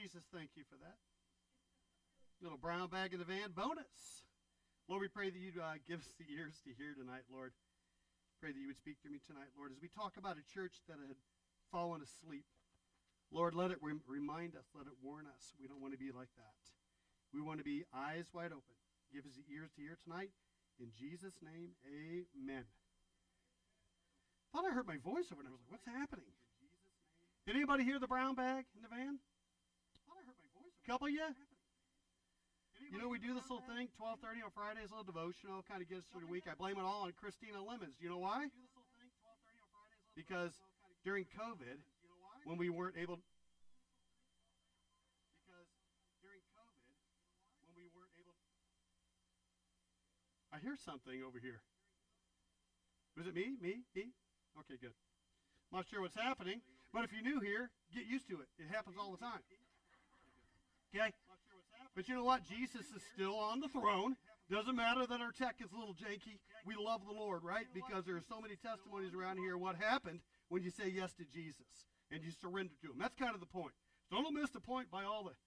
Jesus, thank you for that. Little brown bag in the van, bonus. Lord, we pray that you'd uh, give us the ears to hear tonight, Lord. Pray that you would speak to me tonight, Lord, as we talk about a church that had fallen asleep. Lord, let it rem- remind us, let it warn us. We don't want to be like that. We want to be eyes wide open. Give us the ears to hear tonight. In Jesus' name, amen. Thought I heard my voice over there. I was like, what's happening? Did anybody hear the brown bag in the van? Thought I heard my voice. A couple of you? You know, we do this little thing, 12:30 on Fridays, a little devotional, kind of gets through the week. I blame it all on Christina Lemons. You know why? Because during COVID, when we weren't able, because during COVID, when we weren't able, I hear something over here. Was it me? Me? Me? Okay, good. I'm not sure what's happening, but if you're new here, get used to it. It happens all the time. Okay? But you know what? Jesus is still on the throne. Doesn't matter that our tech is a little janky. We love the Lord, right? Because there are so many testimonies around here what happened when you say yes to Jesus and you surrender to him. That's kind of the point. So don't miss the point by all the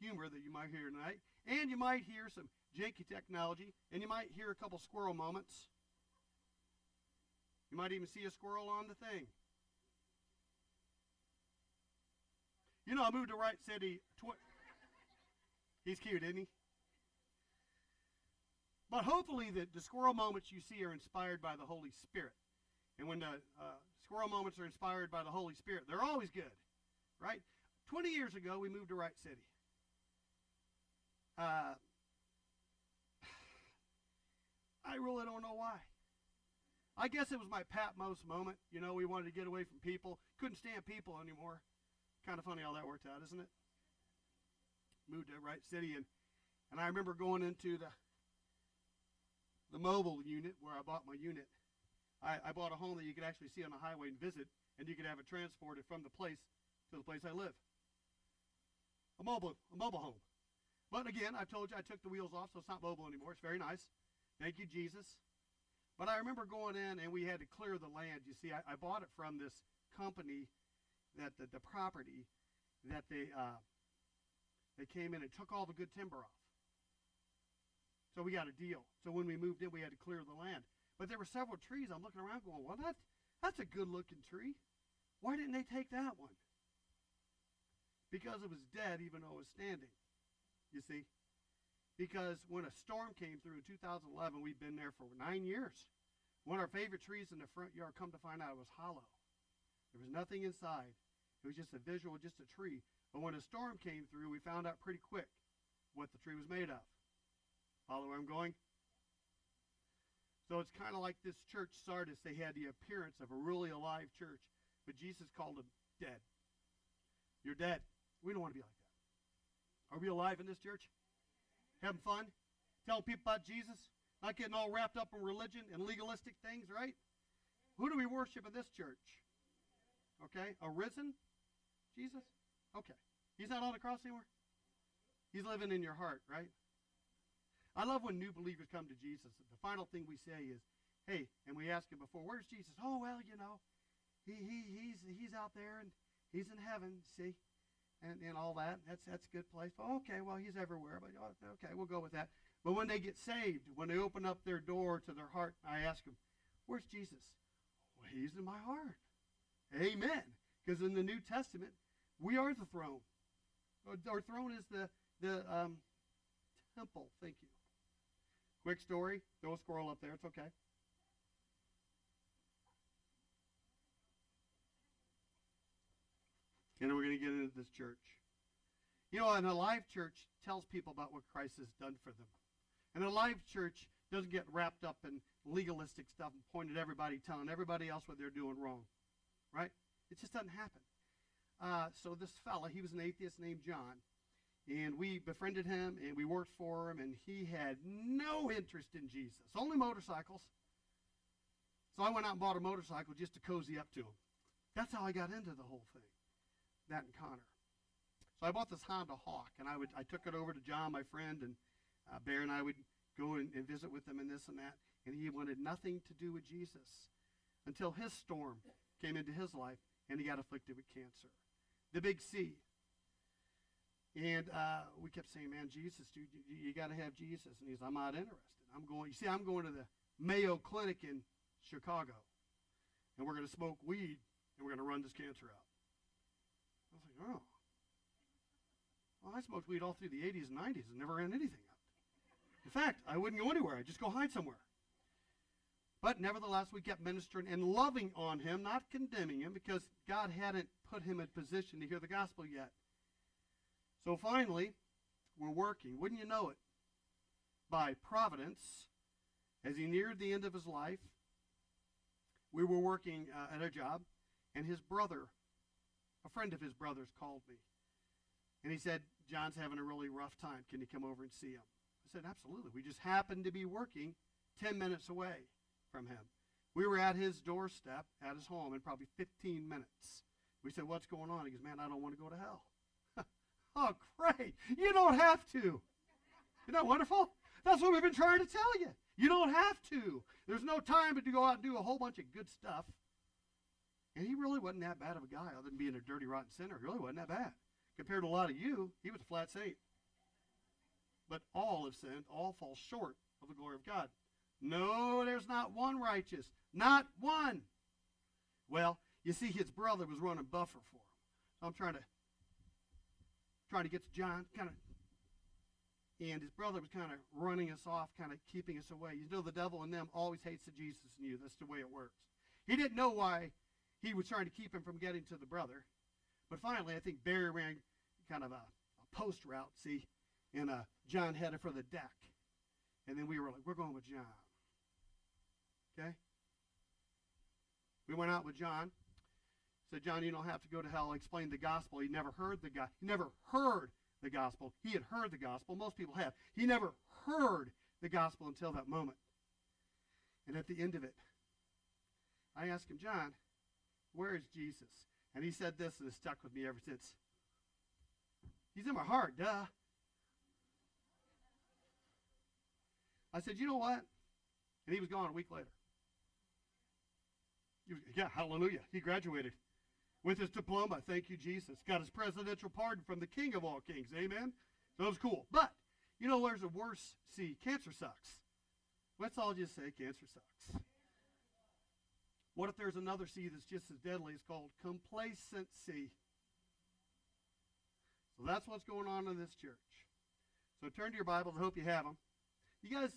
humor that you might hear tonight. And you might hear some janky technology, and you might hear a couple squirrel moments. You might even see a squirrel on the thing. You know, I moved to Wright City. Tw- He's cute, isn't he? But hopefully, the, the squirrel moments you see are inspired by the Holy Spirit. And when the uh, squirrel moments are inspired by the Holy Spirit, they're always good, right? 20 years ago, we moved to Wright City. Uh, I really don't know why. I guess it was my Patmos moment. You know, we wanted to get away from people. Couldn't stand people anymore. Kind of funny how that worked out, isn't it? Moved to Wright City, and and I remember going into the the mobile unit where I bought my unit. I, I bought a home that you could actually see on the highway and visit, and you could have it transported from the place to the place I live. A mobile a mobile home. But again, I told you I took the wheels off, so it's not mobile anymore. It's very nice. Thank you, Jesus. But I remember going in and we had to clear the land. You see, I, I bought it from this company that the, the property that they uh, they came in and took all the good timber off. So we got a deal. So when we moved in, we had to clear the land. But there were several trees. I'm looking around going, well, that, that's a good looking tree. Why didn't they take that one? Because it was dead even though it was standing. You see? Because when a storm came through in 2011, we'd been there for nine years. One of our favorite trees in the front yard, come to find out, it was hollow. There was nothing inside. It was just a visual, just a tree. But when a storm came through, we found out pretty quick what the tree was made of. Follow where I'm going? So it's kind of like this church, Sardis. They had the appearance of a really alive church, but Jesus called them dead. You're dead. We don't want to be like that. Are we alive in this church? Having fun? Telling people about Jesus? Not getting all wrapped up in religion and legalistic things, right? Who do we worship in this church? Okay? A risen Jesus? Okay. He's not on the cross anymore? He's living in your heart, right? I love when new believers come to Jesus. The final thing we say is, hey, and we ask him before, where's Jesus? Oh, well, you know, he, he, he's, he's out there and he's in heaven, see? And, and all that. That's, that's a good place. Okay, well, he's everywhere. But oh, okay, we'll go with that. But when they get saved, when they open up their door to their heart, I ask them, where's Jesus? Well, he's in my heart. Amen. Because in the New Testament, we are the throne. Our throne is the, the um, temple. Thank you. Quick story. A squirrel up there. It's okay. And we're going to get into this church. You know, an alive church tells people about what Christ has done for them. And a alive church doesn't get wrapped up in legalistic stuff and point at everybody, telling everybody else what they're doing wrong. Right? It just doesn't happen. Uh, so this fella, he was an atheist named John. And we befriended him and we worked for him, and he had no interest in Jesus, only motorcycles. So I went out and bought a motorcycle just to cozy up to him. That's how I got into the whole thing, that and Connor. So I bought this Honda Hawk, and I would I took it over to John, my friend, and uh, Bear and I would go and, and visit with him and this and that. And he wanted nothing to do with Jesus until his storm came into his life, and he got afflicted with cancer. The big C. And uh, we kept saying, man, Jesus, dude, you, you got to have Jesus. And he's, I'm not interested. I'm going, you see, I'm going to the Mayo Clinic in Chicago. And we're going to smoke weed and we're going to run this cancer out. I was like, oh. Well, I smoked weed all through the 80s and 90s and never ran anything out. In fact, I wouldn't go anywhere. I'd just go hide somewhere. But nevertheless, we kept ministering and loving on him, not condemning him, because God hadn't put him in position to hear the gospel yet. So finally, we're working. Wouldn't you know it? By providence, as he neared the end of his life, we were working uh, at a job, and his brother, a friend of his brother's, called me. And he said, John's having a really rough time. Can you come over and see him? I said, absolutely. We just happened to be working 10 minutes away from him. We were at his doorstep at his home in probably 15 minutes. We said, What's going on? He goes, Man, I don't want to go to hell. oh, great. You don't have to. Isn't that wonderful? That's what we've been trying to tell you. You don't have to. There's no time but to go out and do a whole bunch of good stuff. And he really wasn't that bad of a guy, other than being a dirty, rotten sinner. He really wasn't that bad. Compared to a lot of you, he was a flat saint. But all have sinned, all fall short of the glory of God. No, there's not one righteous. Not one. Well, you see, his brother was running buffer for him. So I'm trying to trying to get to John, kind of and his brother was kind of running us off, kind of keeping us away. You know, the devil in them always hates the Jesus in you. That's the way it works. He didn't know why he was trying to keep him from getting to the brother. But finally, I think Barry ran kind of a, a post route, see, and uh, John headed for the deck. And then we were like, we're going with John. Okay? We went out with John. Said, John, you don't have to go to hell. Explained the gospel. He never heard the guy. He never heard the gospel. He had heard the gospel. Most people have. He never heard the gospel until that moment. And at the end of it, I asked him, John, where is Jesus? And he said this and it's stuck with me ever since. He's in my heart, duh. I said, you know what? And he was gone a week later. Yeah, hallelujah. He graduated with his diploma. Thank you, Jesus. Got his presidential pardon from the King of all kings. Amen. So it was cool. But you know, there's a worse C. Cancer sucks. Let's all just say cancer sucks. What if there's another C that's just as deadly? It's called complacency. So that's what's going on in this church. So turn to your Bibles. I hope you have them. You guys,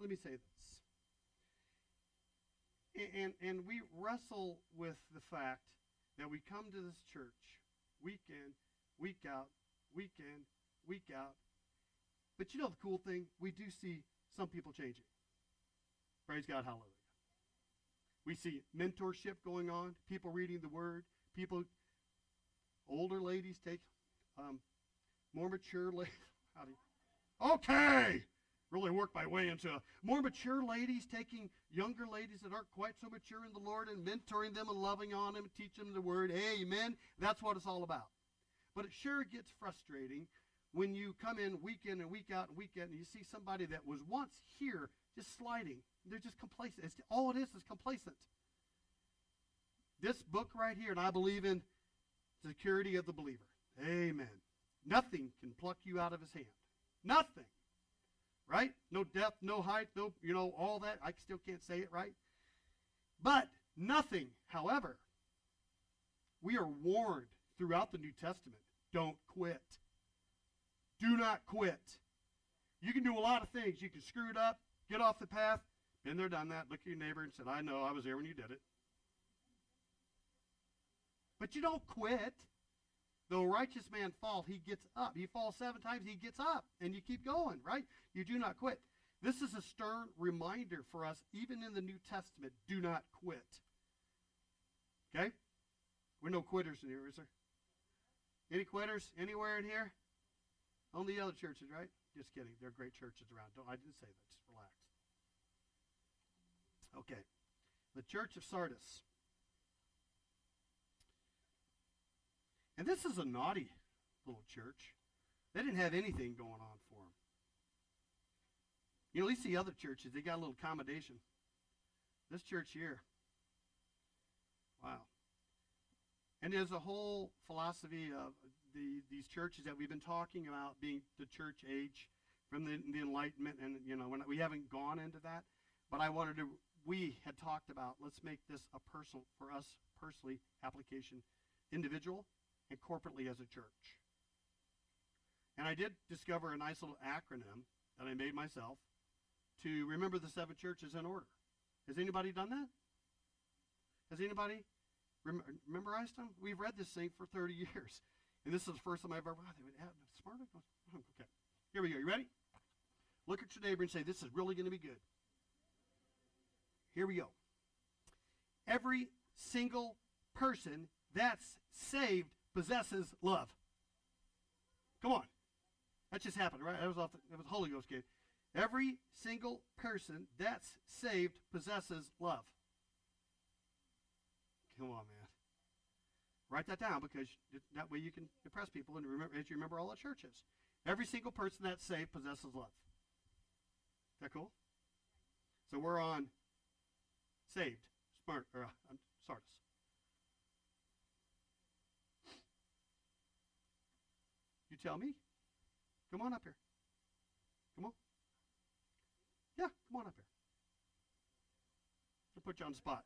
let me say this and, and we wrestle with the fact that we come to this church week in, week out, week in, week out. But you know the cool thing? We do see some people changing. Praise God, hallelujah. We see mentorship going on, people reading the word, people, older ladies take um, more mature ladies. How do you, okay, really work my way into more mature ladies taking younger ladies that aren't quite so mature in the Lord and mentoring them and loving on them and teaching them the word. Amen. That's what it's all about. But it sure gets frustrating when you come in week in and week out and week in and you see somebody that was once here just sliding. They're just complacent. It's, all it is is complacent. This book right here, and I believe in security of the believer. Amen. Nothing can pluck you out of his hand. Nothing right? No depth, no height, no, you know, all that. I still can't say it right. But nothing, however, we are warned throughout the New Testament don't quit. Do not quit. You can do a lot of things. You can screw it up, get off the path. Been there, done that. Look at your neighbor and said, I know, I was there when you did it. But you don't quit. Though a righteous man fall, he gets up. He falls seven times, he gets up. And you keep going, right? You do not quit. This is a stern reminder for us, even in the New Testament do not quit. Okay? We're no quitters in here, is there? Any quitters anywhere in here? Only the other churches, right? Just kidding. There are great churches around. Don't, I didn't say that. Just relax. Okay. The church of Sardis. And this is a naughty little church. They didn't have anything going on for them. You know, at least the other churches, they got a little accommodation. This church here, wow. And there's a whole philosophy of the these churches that we've been talking about being the church age from the, the Enlightenment, and you know we haven't gone into that, but I wanted to. We had talked about let's make this a personal for us personally application, individual and corporately as a church. And I did discover a nice little acronym that I made myself to remember the seven churches in order. Has anybody done that? Has anybody rem- memorized them? We've read this thing for 30 years. And this is the first time I've ever, wow, they would add smart. Hmm, okay. Here we go. You ready? Look at your neighbor and say, this is really going to be good. Here we go. Every single person that's saved possesses love. Come on. That just happened, right? That was off the, that was Holy Ghost kid. Every single person that's saved possesses love. Come on, man. Write that down because that way you can impress people and remember as you remember all the churches. Every single person that's saved possesses love. Is that cool? So we're on saved, smart, or uh, Sardis. Tell me. Come on up here. Come on. Yeah, come on up here. I'll put you on the spot.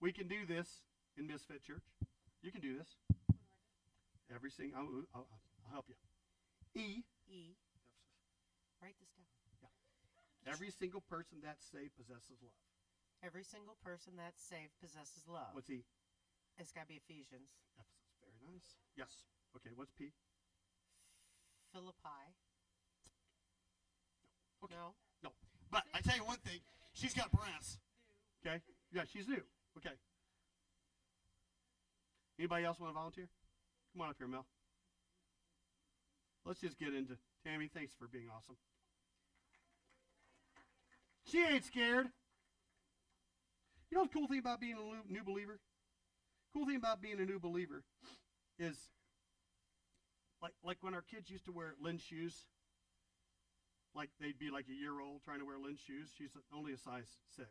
We can do this in Misfit Church. You can do this. Every single, I'll, I'll, I'll help you. E. E. Write this down. Yeah. Every single person that's saved possesses love. Every single person that's saved possesses love. What's E? It's got to be Ephesians. Ephesus. Very nice. Yes. Okay, what's P? Philippi. Okay. No. No. But I tell you one thing, she's got brass. Okay? Yeah, she's new. Okay. Anybody else want to volunteer? Come on up here, Mel. Let's just get into Tammy. Thanks for being awesome. She ain't scared. You know the cool thing about being a new believer? Cool thing about being a new believer is like like when our kids used to wear Lynn shoes like they'd be like a year old trying to wear Lynn's shoes. She's only a size six.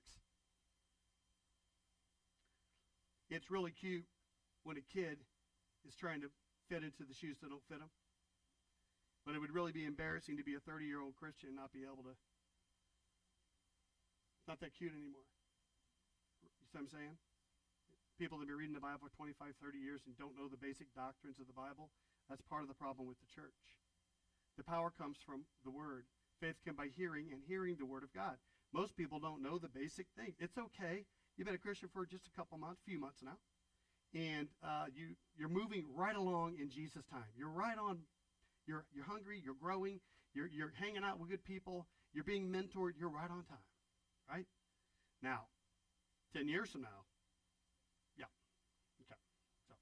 It's really cute when a kid is trying to fit into the shoes that don't fit them. But it would really be embarrassing to be a 30 year old Christian and not be able to. Not that cute anymore. You see what I'm saying? People that have been reading the Bible for 25, 30 years and don't know the basic doctrines of the Bible, that's part of the problem with the church. The power comes from the Word. Faith comes by hearing, and hearing the Word of God. Most people don't know the basic thing. It's okay. You've been a Christian for just a couple months, few months now, and uh, you you're moving right along in Jesus' time. You're right on. You're you're hungry. You're growing. You're you're hanging out with good people. You're being mentored. You're right on time, right? Now, ten years from now, yeah, okay. So,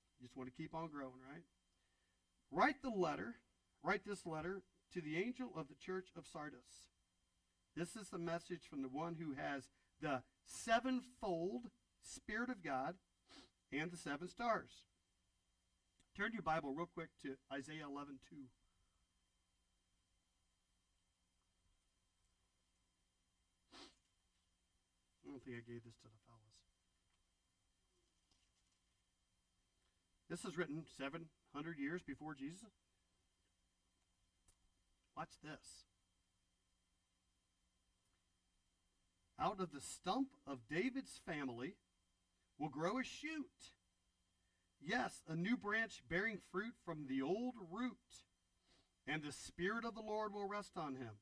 you just want to keep on growing, right? Write the letter. Write this letter to the angel of the church of Sardis. This is the message from the one who has the sevenfold Spirit of God and the seven stars. Turn your Bible real quick to Isaiah 11 2. I don't think I gave this to the fellas. This is written 700 years before Jesus. Watch this. Out of the stump of David's family will grow a shoot. Yes, a new branch bearing fruit from the old root. And the Spirit of the Lord will rest on him.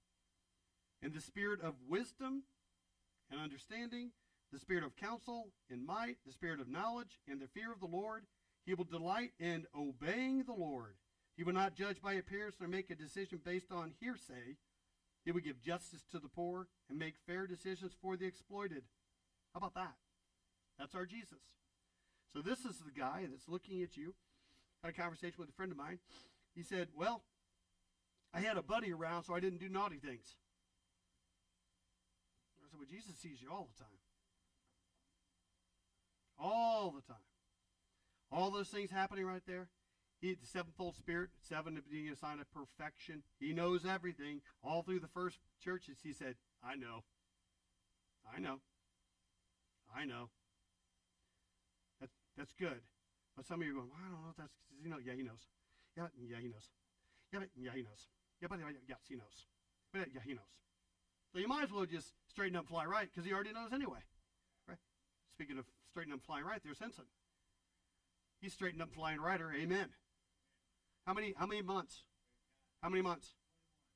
And the Spirit of wisdom and understanding, the Spirit of counsel and might, the Spirit of knowledge and the fear of the Lord. He will delight in obeying the Lord. He will not judge by appearance or make a decision based on hearsay. He will give justice to the poor and make fair decisions for the exploited. How about that? That's our Jesus. So this is the guy that's looking at you. I had a conversation with a friend of mine. He said, Well, I had a buddy around, so I didn't do naughty things. I said, Well, Jesus sees you all the time. All the time. All those things happening right there. He, the sevenfold spirit, seven being a sign of perfection. He knows everything. All through the first churches, he said, I know. I know. I know. That's, That's good. But some of you are going, well, I don't know if that's, you know, yeah, he knows. Yeah, yeah, he knows. Yeah, but, yeah, he knows. Yeah, but, yeah, yes, he knows. But, yeah, he knows. So you might as well just straighten up fly right because he already knows anyway. Right? Speaking of straightening up flying right, there's Henson. He's straightened up flying righter. Amen. How many, how many months? How many months?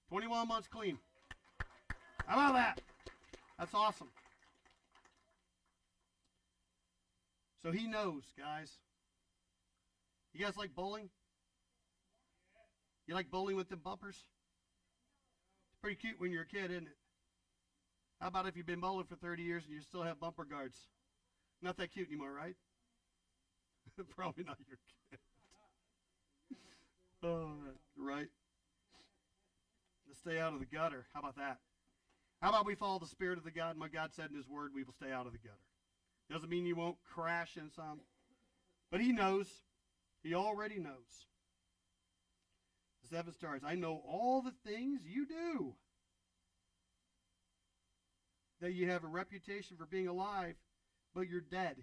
21 months clean. How about that? That's awesome. So he knows, guys. You guys like bowling? You like bowling with the bumpers? It's pretty cute when you're a kid, isn't it? How about if you've been bowling for 30 years and you still have bumper guards? Not that cute anymore, right? Probably not your kid. oh, right. Let's stay out of the gutter. How about that? How about we follow the spirit of the God? My God said in His Word, we will stay out of the gutter. Doesn't mean you won't crash in some, but He knows. He already knows. The seven stars. I know all the things you do. That you have a reputation for being alive, but you're dead.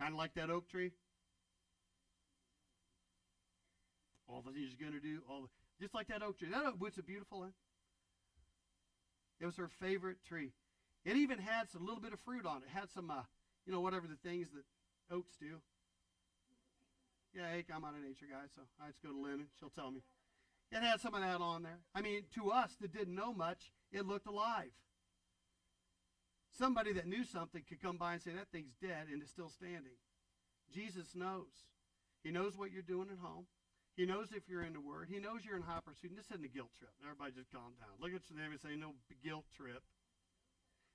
Kind of like that oak tree. All things you're going to do, all just like that oak tree. That oak was a beautiful one. It was her favorite tree. It even had some little bit of fruit on it. it had some, uh, you know, whatever the things that oaks do. Yeah, I'm not a nature guy, so I just go to Lynn and she'll tell me. It had some of that on there. I mean, to us that didn't know much, it looked alive. Somebody that knew something could come by and say, that thing's dead and it's still standing. Jesus knows. He knows what you're doing at home. He knows if you're in the Word. He knows you're in high pursuit. This isn't a guilt trip. Everybody just calm down. Look at your neighbor and say, no guilt trip.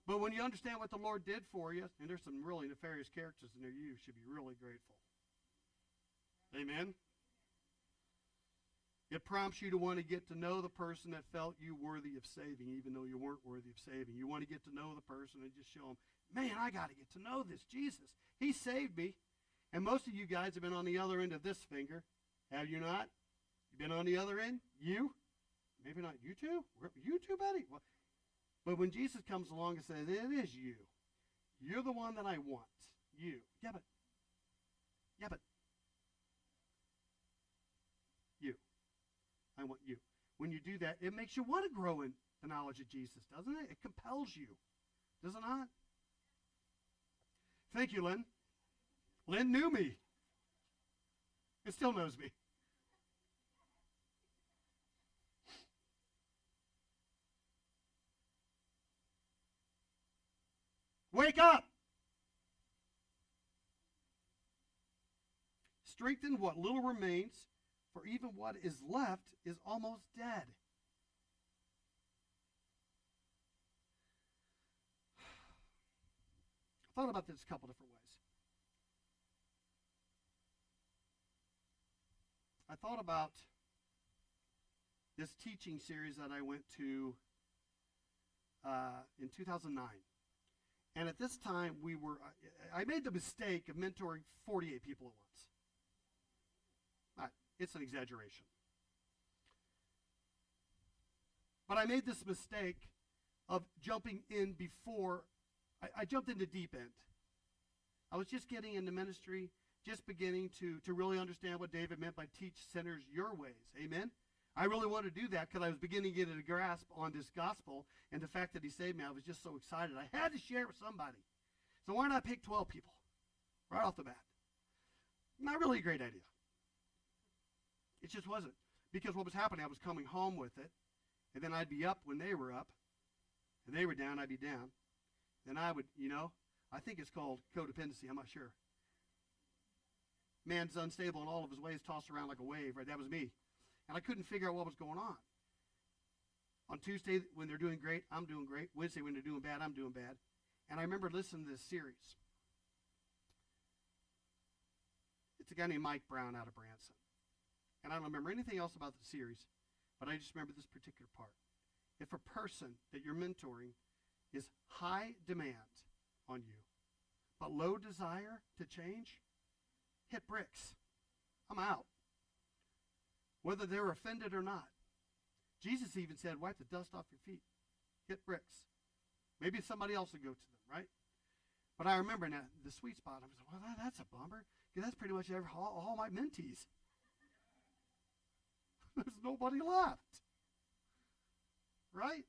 But when you understand what the Lord did for you, and there's some really nefarious characters in there, you should be really grateful. Amen? It prompts you to want to get to know the person that felt you worthy of saving, even though you weren't worthy of saving. You want to get to know the person and just show them, man, I got to get to know this Jesus. He saved me. And most of you guys have been on the other end of this finger. Have you not? You been on the other end? You? Maybe not you too? You too, buddy? Well, but when Jesus comes along and says, it is you. You're the one that I want. You. Yeah, but. Yeah, but. You. I want you. When you do that, it makes you want to grow in the knowledge of Jesus, doesn't it? It compels you. Does it not? Thank you, Lynn. Lynn knew me. It still knows me. Wake up! Strengthen what little remains, for even what is left is almost dead. I thought about this a couple different ways. I thought about this teaching series that I went to uh, in 2009. And at this time, we were, I made the mistake of mentoring 48 people at once. It's an exaggeration. But I made this mistake of jumping in before, I, I jumped into deep end. I was just getting into ministry, just beginning to, to really understand what David meant by teach sinners your ways. Amen? I really wanted to do that because I was beginning to get a grasp on this gospel and the fact that he saved me. I was just so excited. I had to share it with somebody. So why not pick 12 people right off the bat? Not really a great idea. It just wasn't. Because what was happening, I was coming home with it, and then I'd be up when they were up, and they were down, I'd be down. Then I would, you know, I think it's called codependency, I'm not sure. Man's unstable in all of his ways, tossed around like a wave, right? That was me. And I couldn't figure out what was going on. On Tuesday, when they're doing great, I'm doing great. Wednesday, when they're doing bad, I'm doing bad. And I remember listening to this series. It's a guy named Mike Brown out of Branson. And I don't remember anything else about the series, but I just remember this particular part. If a person that you're mentoring is high demand on you, but low desire to change, hit bricks. I'm out. Whether they're offended or not. Jesus even said, wipe the dust off your feet. Hit bricks. Maybe somebody else will go to them, right? But I remember now the sweet spot. I was like, well, that, that's a bummer. Because that's pretty much every, all, all my mentees. There's nobody left. Right?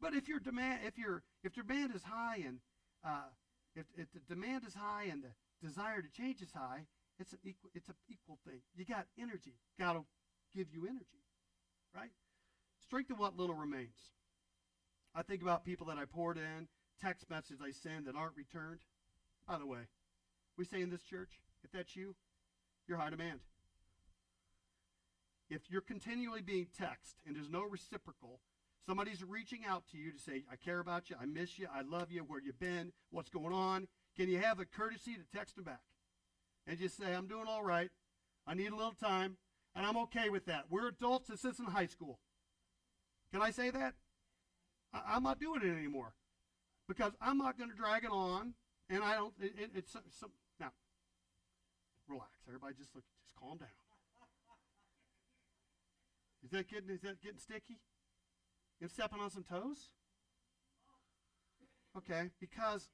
But if your demand, if your if demand is high and uh, if, if the demand is high and the desire to change is high, it's an equal it's an equal thing. You got energy. God will give you energy, right? Strengthen what little remains. I think about people that I poured in, text messages I send that aren't returned. By the way, we say in this church, if that's you, you're high demand. If you're continually being texted and there's no reciprocal, somebody's reaching out to you to say, I care about you, I miss you, I love you, where you been, what's going on, can you have the courtesy to text them back? And just say, I'm doing all right, I need a little time, and I'm okay with that. We're adults, this isn't high school. Can I say that? I, am not doing it anymore because I'm not going to drag it on, and I don't. It, it, it's some now. Relax, everybody. Just look. Just calm down. Is that getting is that getting sticky? You're stepping on some toes? Okay, because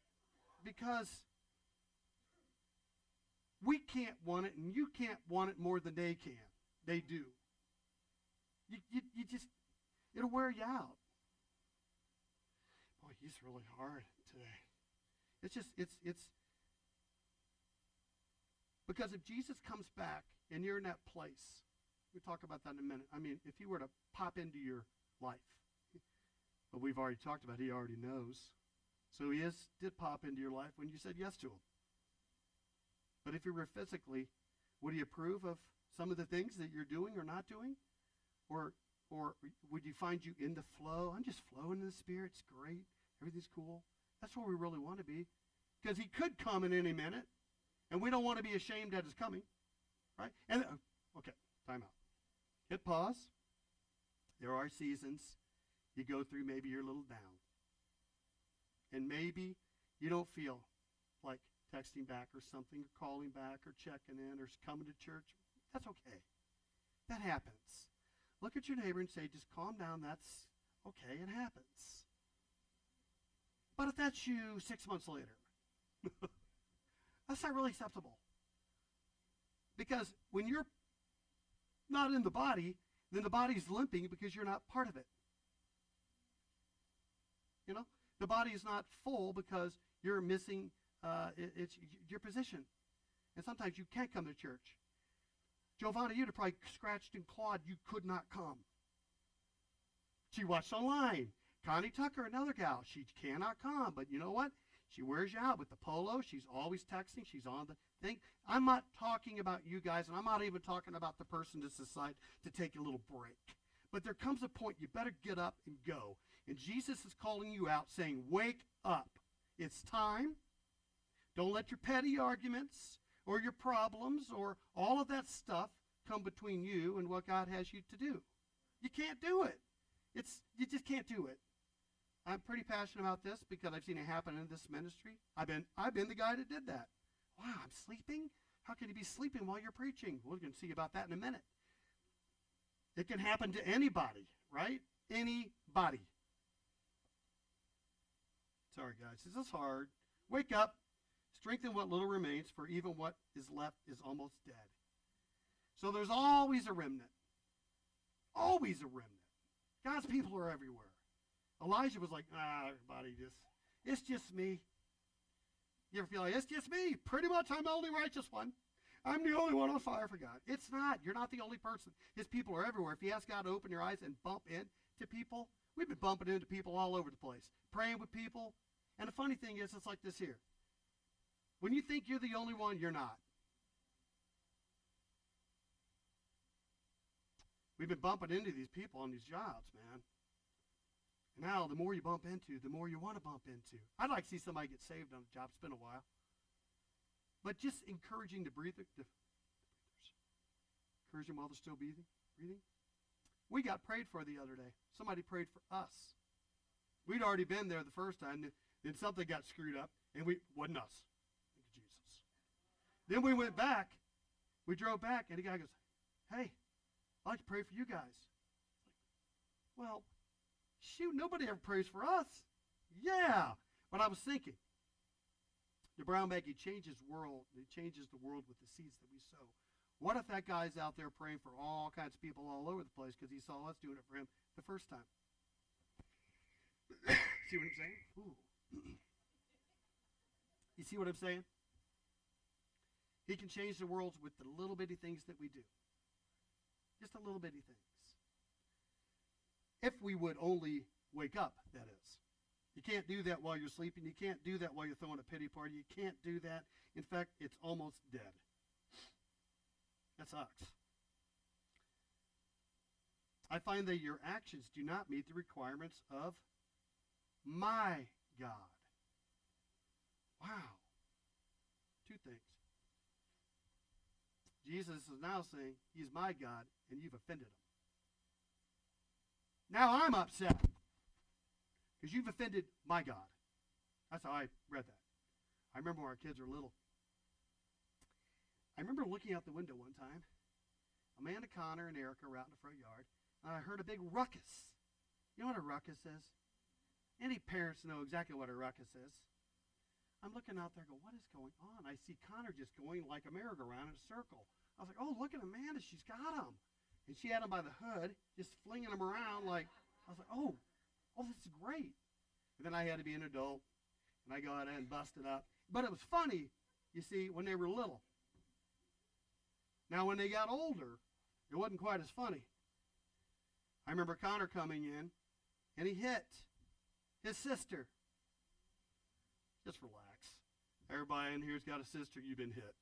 because we can't want it, and you can't want it more than they can. They do. You, you, you just it'll wear you out boy, he's really hard today. It's just, it's, it's, because if Jesus comes back and you're in that place, we'll talk about that in a minute. I mean, if he were to pop into your life, but we've already talked about he already knows. So he is did pop into your life when you said yes to him. But if you were physically, would he approve of some of the things that you're doing or not doing? Or or would you find you in the flow? I'm just flowing in the spirit. It's great. Everything's cool. That's where we really want to be. Because he could come in any minute, and we don't want to be ashamed at his coming. Right? And uh, okay, time out. Hit pause. There are seasons you go through, maybe you're a little down. And maybe you don't feel like texting back or something, or calling back, or checking in, or coming to church. That's okay. That happens. Look at your neighbor and say, just calm down. That's okay. It happens. But if that's you six months later, that's not really acceptable. Because when you're not in the body, then the body's limping because you're not part of it. You know, the body is not full because you're missing uh, it, it's your position. And sometimes you can't come to church. Giovanna, you'd have probably scratched and clawed. You could not come. She watched online. Connie Tucker, another gal, she cannot come, but you know what? She wears you out with the polo. She's always texting. She's on the thing. I'm not talking about you guys, and I'm not even talking about the person that's decided to take a little break. But there comes a point you better get up and go. And Jesus is calling you out, saying, Wake up. It's time. Don't let your petty arguments or your problems or all of that stuff come between you and what God has you to do. You can't do it. It's you just can't do it. I'm pretty passionate about this because I've seen it happen in this ministry. I've been I've been the guy that did that. Wow, I'm sleeping? How can you be sleeping while you're preaching? We're going to see about that in a minute. It can happen to anybody, right? Anybody. Sorry, guys. This is hard. Wake up. Strengthen what little remains, for even what is left is almost dead. So there's always a remnant. Always a remnant. God's people are everywhere. Elijah was like, ah, everybody just, it's just me. You ever feel like, it's just me? Pretty much I'm the only righteous one. I'm the only one on fire for God. It's not. You're not the only person. His people are everywhere. If you ask God to open your eyes and bump into people, we've been bumping into people all over the place, praying with people. And the funny thing is, it's like this here. When you think you're the only one, you're not. We've been bumping into these people on these jobs, man. Now, the more you bump into, the more you want to bump into. I'd like to see somebody get saved on a job. It's been a while. But just encouraging the breather, the, them while they're still breathing. Breathing. We got prayed for the other day. Somebody prayed for us. We'd already been there the first time. Then something got screwed up, and we wasn't us. Then we went back. We drove back, and the guy goes, "Hey, I'd like to pray for you guys." Well, Shoot, nobody ever prays for us. Yeah. But I was thinking, The brown bag, he changes world. He changes the world with the seeds that we sow. What if that guy's out there praying for all kinds of people all over the place because he saw us doing it for him the first time? see what I'm saying? Ooh. you see what I'm saying? He can change the world with the little bitty things that we do. Just a little bitty things. If we would only wake up, that is. You can't do that while you're sleeping. You can't do that while you're throwing a pity party. You can't do that. In fact, it's almost dead. That sucks. I find that your actions do not meet the requirements of my God. Wow. Two things. Jesus is now saying he's my God and you've offended him. Now I'm upset because you've offended my God. That's how I read that. I remember when our kids were little. I remember looking out the window one time. Amanda Connor and Erica were out in the front yard, and I heard a big ruckus. You know what a ruckus is? Any parents know exactly what a ruckus is. I'm looking out there, go, what is going on? I see Connor just going like a merry-go-round in a circle. I was like, oh, look at Amanda, she's got him. And she had him by the hood, just flinging him around like, I was like, oh, oh, this is great. And then I had to be an adult, and I got in and busted up. But it was funny, you see, when they were little. Now, when they got older, it wasn't quite as funny. I remember Connor coming in, and he hit his sister. Just relax. Everybody in here's got a sister, you've been hit.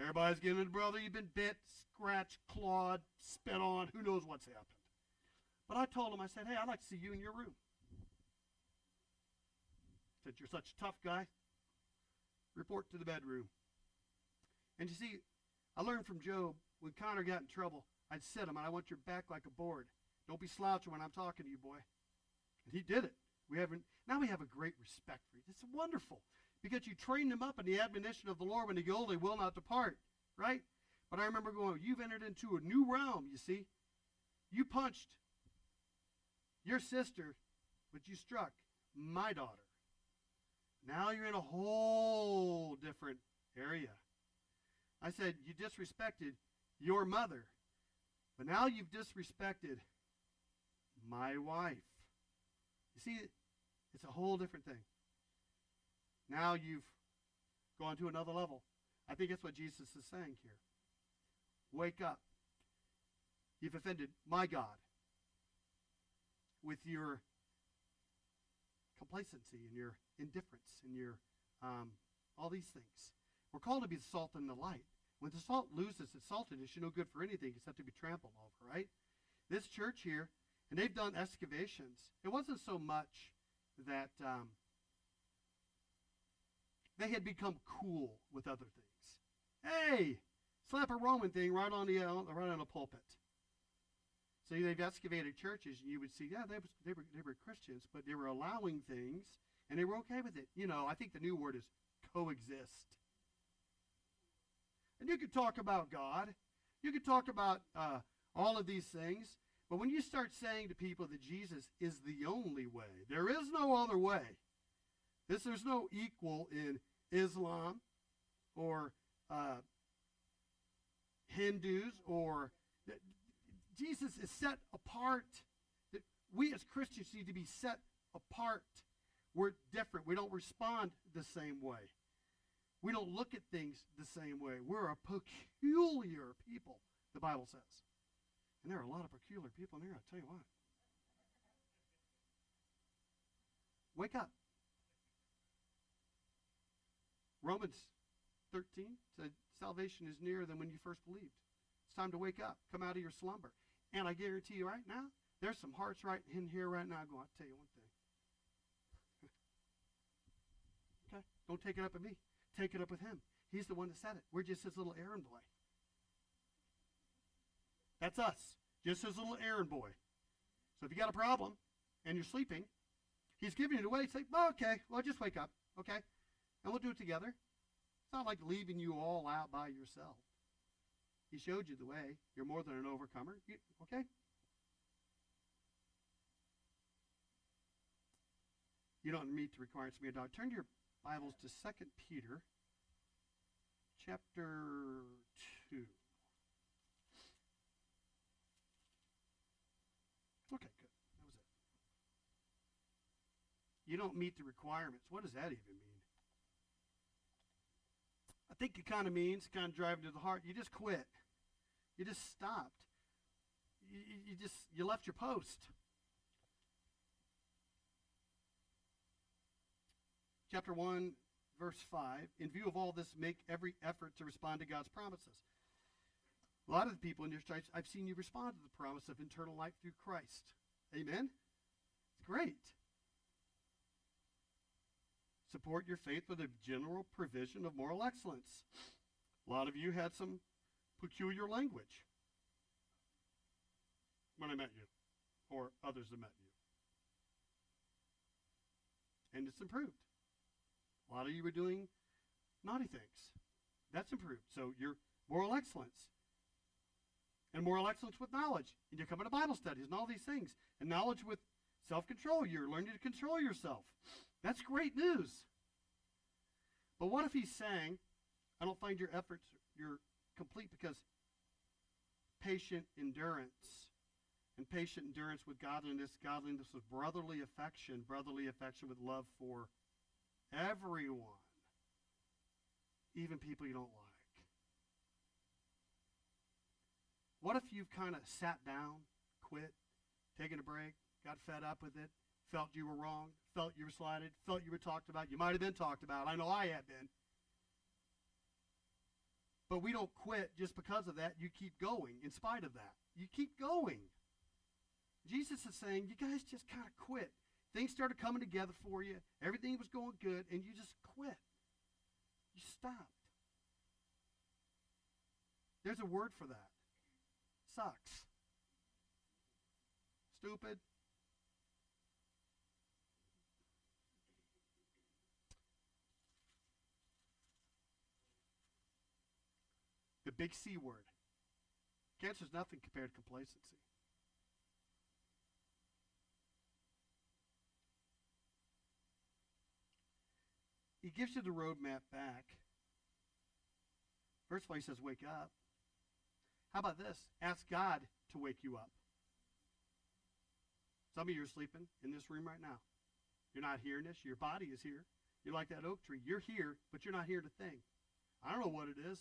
Everybody's getting a brother, you've been bit, scratched, clawed, spit on, who knows what's happened. But I told him, I said, hey, I'd like to see you in your room. Said, you're such a tough guy. Report to the bedroom. And you see, I learned from Job, when Connor got in trouble, I'd sit him and I want your back like a board. Don't be slouching when I'm talking to you, boy. And he did it. We haven't now we have a great respect for you. It's wonderful. Because you trained them up in the admonition of the Lord when they go, they will not depart. Right? But I remember going, You've entered into a new realm, you see. You punched your sister, but you struck my daughter. Now you're in a whole different area. I said, You disrespected your mother, but now you've disrespected my wife. You see, it's a whole different thing. Now you've gone to another level. I think that's what Jesus is saying here. Wake up. You've offended my God with your complacency and your indifference and your um, all these things. We're called to be the salt and the light. When the salt loses its saltiness, you're no good for anything except to be trampled over, right? This church here, and they've done excavations. It wasn't so much that um, they had become cool with other things. Hey, slap a Roman thing right on the uh, right on the pulpit. So they've excavated churches, and you would see, yeah, they, was, they were they were Christians, but they were allowing things, and they were okay with it. You know, I think the new word is coexist. And you could talk about God, you could talk about uh, all of these things, but when you start saying to people that Jesus is the only way, there is no other way. This there's no equal in Islam or uh, Hindus or Jesus is set apart. That we as Christians need to be set apart. We're different. We don't respond the same way. We don't look at things the same way. We're a peculiar people, the Bible says. And there are a lot of peculiar people in here, I'll tell you what. Wake up. Romans 13 said salvation is nearer than when you first believed. It's time to wake up. Come out of your slumber. And I guarantee you right now, there's some hearts right in here right now going, I'll tell you one thing. okay? Don't take it up at me. Take it up with him. He's the one that said it. We're just his little errand boy. That's us. Just his little errand boy. So if you got a problem and you're sleeping, he's giving it away. Say, oh, okay, well, just wake up. Okay? And we'll do it together. It's not like leaving you all out by yourself. He showed you the way. You're more than an overcomer. You, okay? You don't meet the requirements of being a dog. Turn to your Bibles to Second Peter chapter 2. Okay, good. That was it. You don't meet the requirements. What does that even mean? I think it kind of means, kind of driving to the heart, you just quit. You just stopped. You, you- just, you left your post. Chapter 1, verse 5. In view of all this, make every effort to respond to God's promises. A lot of the people in your church, I've seen you respond to the promise of eternal life through Christ. Amen? It's great. Support your faith with a general provision of moral excellence. A lot of you had some peculiar language when I met you, or others have met you. And it's improved. A lot of you were doing naughty things. That's improved. So your moral excellence. And moral excellence with knowledge. And you're coming to Bible studies and all these things. And knowledge with self control. You're learning to control yourself. That's great news. But what if he's saying, I don't find your efforts you're complete because patient endurance and patient endurance with godliness, godliness with brotherly affection, brotherly affection with love for everyone, even people you don't like. What if you've kind of sat down, quit, taken a break, got fed up with it, felt you were wrong, felt you were slighted, felt you were talked about? You might have been talked about. I know I have been. But we don't quit just because of that. You keep going in spite of that. You keep going. Jesus is saying, you guys just kind of quit. Things started coming together for you. Everything was going good, and you just quit. You stopped. There's a word for that. Sucks. Stupid. The big C word. Cancer's nothing compared to complacency. He gives you the roadmap back. First of all, he says, wake up. How about this? Ask God to wake you up. Some of you are sleeping in this room right now. You're not hearing this. Your body is here. You're like that oak tree. You're here, but you're not here to think. I don't know what it is.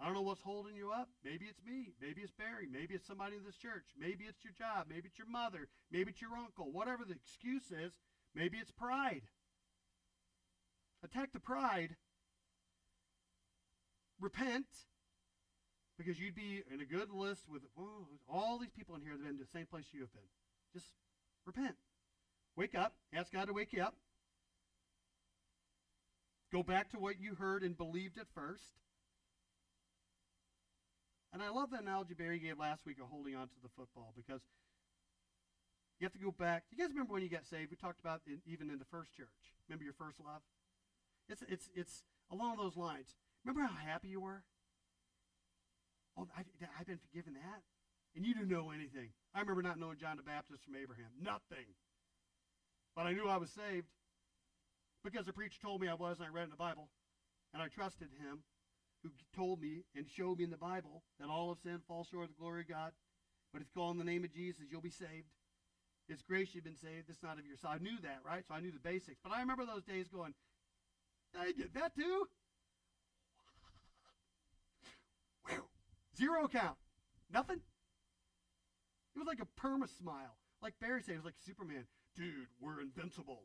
I don't know what's holding you up. Maybe it's me. Maybe it's Barry. Maybe it's somebody in this church. Maybe it's your job. Maybe it's your mother. Maybe it's your uncle. Whatever the excuse is, maybe it's pride. Attack the pride. Repent. Because you'd be in a good list with all these people in here that have been to the same place you have been. Just repent. Wake up. Ask God to wake you up. Go back to what you heard and believed at first. And I love the analogy Barry gave last week of holding on to the football because you have to go back. You guys remember when you got saved? We talked about it even in the first church. Remember your first love? It's it's it's along those lines. Remember how happy you were? Oh, I, I've been forgiven that, and you didn't know anything. I remember not knowing John the Baptist from Abraham, nothing. But I knew I was saved because the preacher told me I was, and I read in the Bible, and I trusted him, who told me and showed me in the Bible that all of sin falls short of the glory of God. But if you call on the name of Jesus, you'll be saved. It's grace you've been saved. It's not of your side. I knew that, right? So I knew the basics. But I remember those days going, I get that too? Zero count. Nothing. It was like a perma smile. Like Barry said, it was like Superman. Dude, we're invincible.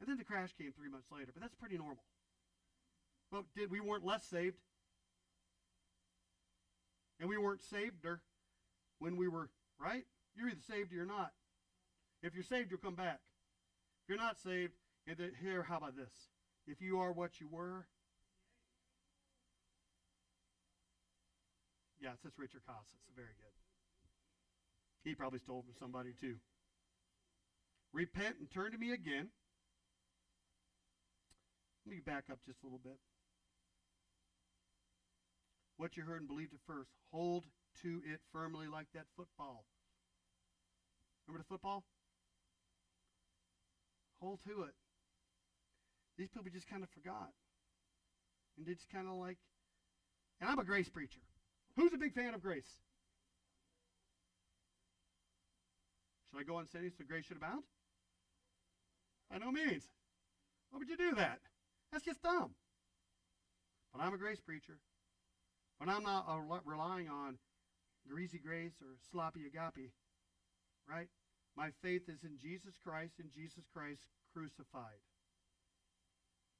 And then the crash came three months later, but that's pretty normal. But did we weren't less saved? And we weren't saveder when we were, right? You're either saved or you're not. If you're saved, you'll come back. If you're not saved, here, how about this? If you are what you were, yes, that's Richard Koss. It's Very good. He probably stole from somebody too. Repent and turn to me again. Let me back up just a little bit. What you heard and believed at first, hold to it firmly like that football. Remember the football? Hold to it. These people just kind of forgot. And just kind of like, and I'm a grace preacher. Who's a big fan of grace? Should I go on saying so grace should abound? By no means. Why would you do that? That's just dumb. But I'm a grace preacher. But I'm not uh, relying on greasy grace or sloppy agape, right? My faith is in Jesus Christ and Jesus Christ crucified.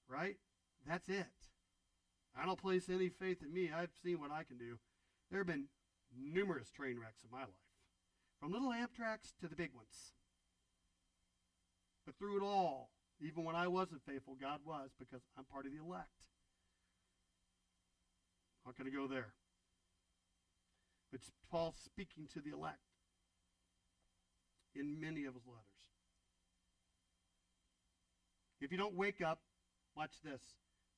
Right? That's it. I don't place any faith in me. I've seen what I can do. There have been numerous train wrecks in my life, from little Amtraks to the big ones. But through it all, even when I wasn't faithful, God was because I'm part of the elect. Not going to go there. But Paul's speaking to the elect in many of his letters. If you don't wake up, watch this.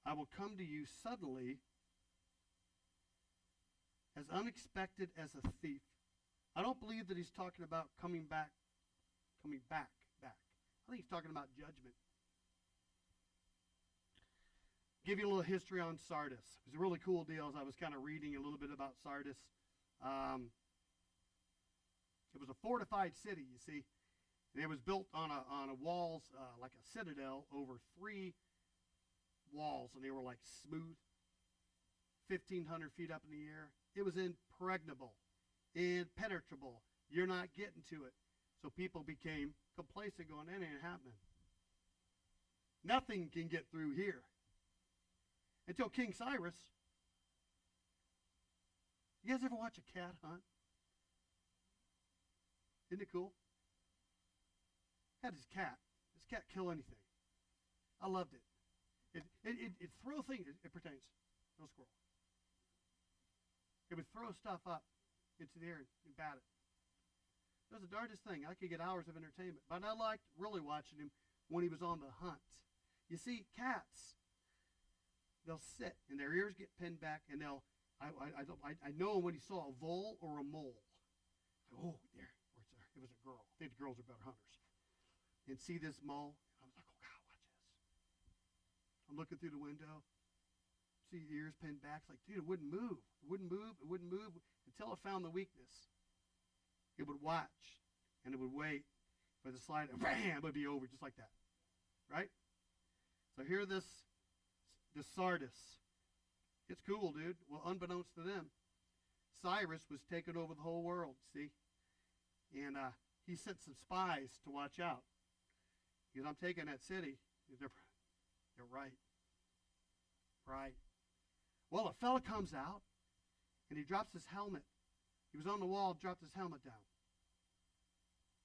I will come to you suddenly as unexpected as a thief. I don't believe that he's talking about coming back, coming back, back. I think he's talking about judgment. Give you a little history on Sardis. It was a really cool deal as I was kind of reading a little bit about Sardis. Um, it was a fortified city, you see. And it was built on a, on a walls, uh, like a citadel, over three walls, and they were like smooth, 1,500 feet up in the air. It was impregnable, impenetrable. You're not getting to it. So people became complacent, going, that ain't happening. Nothing can get through here. Until King Cyrus. You guys ever watch a cat hunt? Isn't it cool? Had his cat. This cat kill anything. I loved it. It it, it, it throw things. It, it pertains. No squirrel. It would throw stuff up into the air and, and bat it. It was the darndest thing. I could get hours of entertainment. But I liked really watching him when he was on the hunt. You see, cats, they'll sit and their ears get pinned back and they'll, I, I, I, I, know when he saw a vole or a mole. Oh, there, it was a girl. I think the girls are better hunters. And see this mole. I was like, oh God, watch this. I'm looking through the window. See the ears pinned back. It's like, dude, it wouldn't move. It wouldn't move. It wouldn't move until it found the weakness. It would watch and it would wait for the slide. And bam, it would be over just like that. Right? So here this, this Sardis. It's cool, dude. Well, unbeknownst to them, Cyrus was taking over the whole world. See? And uh, he sent some spies to watch out. Because I'm taking that city. They're, they're right. Right. Well, a fella comes out and he drops his helmet. He was on the wall, dropped his helmet down.